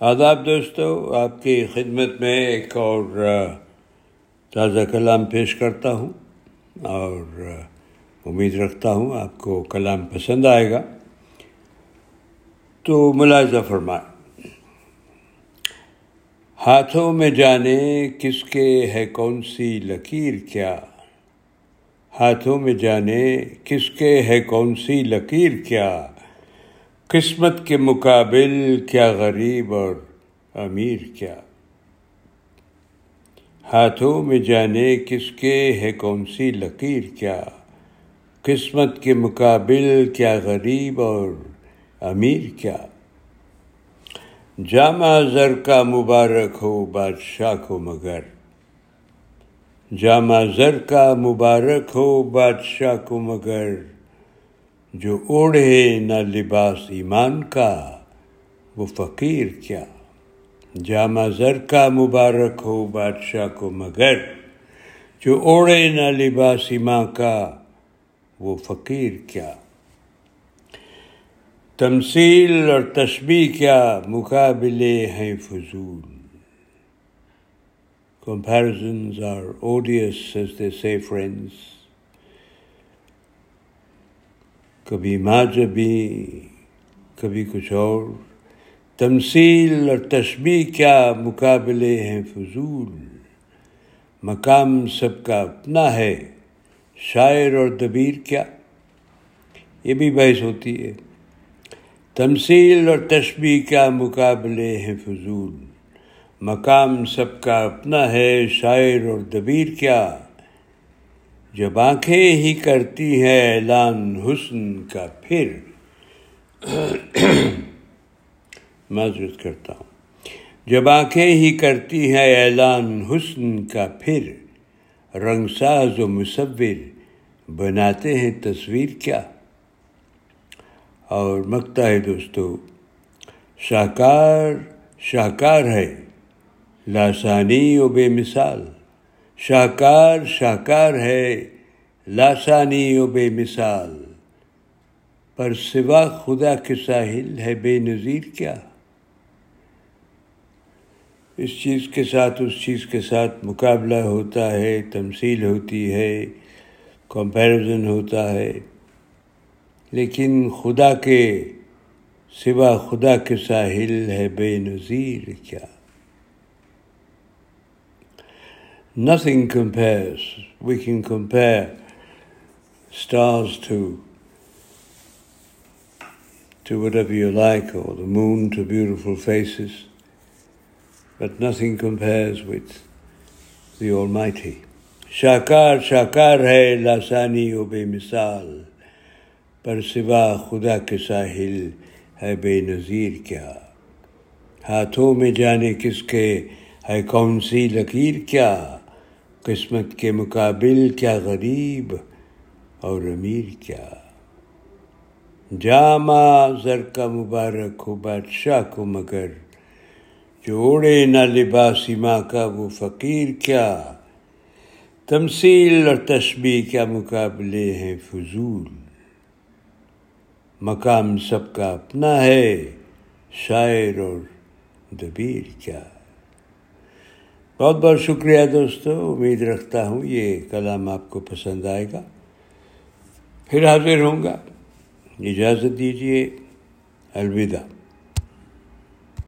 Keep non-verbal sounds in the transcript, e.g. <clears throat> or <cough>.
آداب دوستو، آپ کی خدمت میں ایک اور تازہ کلام پیش کرتا ہوں اور امید رکھتا ہوں آپ کو کلام پسند آئے گا۔ تو ملاحظہ فرمائیں۔ ہاتھوں میں جانے کس کے ہے کون سی لکیر کیا؟ ہاتھوں میں جانے کس کے ہے کون سی لکیر کیا؟ قسمت کے مقابل کیا غریب اور امیر کیا؟ ہاتھوں میں جانے کس کے ہے کون سی لکیر کیا؟ قسمت کے مقابل کیا غریب اور امیر کیا؟ جامع زر کا مبارک ہو بادشاہ کو مگر۔ جامع زر کا مبارک ہو بادشاہ کو مگر۔ جو اوڑھے نہ لباس ایمان کا، وہ فقیر کیا۔ جامع زر کا مبارک ہو بادشاہ کو مگر، جو اوڑھے نہ لباس ایمان کا، وہ فقیر کیا۔ تمثیل اور تشبیح کیا مقابلے ہیں فضول۔ Comparisons are odious as friends کبھی ماجبی کبھی کچھ اور۔ تمثیل اور تشبیح کیا مقابلے ہیں فضول۔ مقام سب کا اپنا ہے، شاعر اور دبیر کیا۔ یہ بھی بحث ہوتی ہے۔ تمثیل اور تشبیح کا مقابلے ہیں فضول۔ مقام سب کا اپنا ہے، شاعر اور دبیر کیا۔ جب آنکھیں ہی کرتی ہیں اعلان حسن کا پھر <clears throat> معذرت کرتا ہوں۔ جب آنکھیں ہی کرتی ہیں اعلان حسن کا پھر رنگ ساز و مصور بناتے ہیں تصویر کیا؟ اور مکتا ہے دوستو، شاہکار شاہکار ہے، لاسانی و بے مثال۔ شاہکار شاہکار ہے لاسانی و بے مثال۔ پر سوا خدا کے ساحل ہے بے نظیر کیا؟ اس چیز کے ساتھ، اس چیز کے ساتھ مقابلہ ہوتا ہے، تمثیل ہوتی ہے کمپیریزن ہوتا ہے۔ لیکن خدا کے سوا خدا کے ساحل ہے بے نظیر کیا؟ Nothing compares we can compare stars to to whatever you like or the moon to beautiful faces but nothing compares with the اور مائٹھی شاکار شاکار ہے لاسانی و بے مثال پر سوا خدا کے ساحل ہے بے نظیر کیا ہاتھوں میں جانے کس کے ہے کون سی لکیر کیا قسمت کے مقابل کیا غریب اور امیر کیا۔ جامع زر کا مبارک ہو بادشاہ کو مگر جوڑے نہ لباسی ماں کا وہ فقیر کیا۔ تمثیل اور تشبیح کیا مقابلے ہیں فضول۔ مقام سب کا اپنا ہے، شاعر اور دبیر کیا۔ بہت بہت شکریہ دوستو، امید رکھتا ہوں یہ کلام آپ کو پسند آئے گا۔ پھر حاضر ہوں گا اجازت دیجیے الوداع۔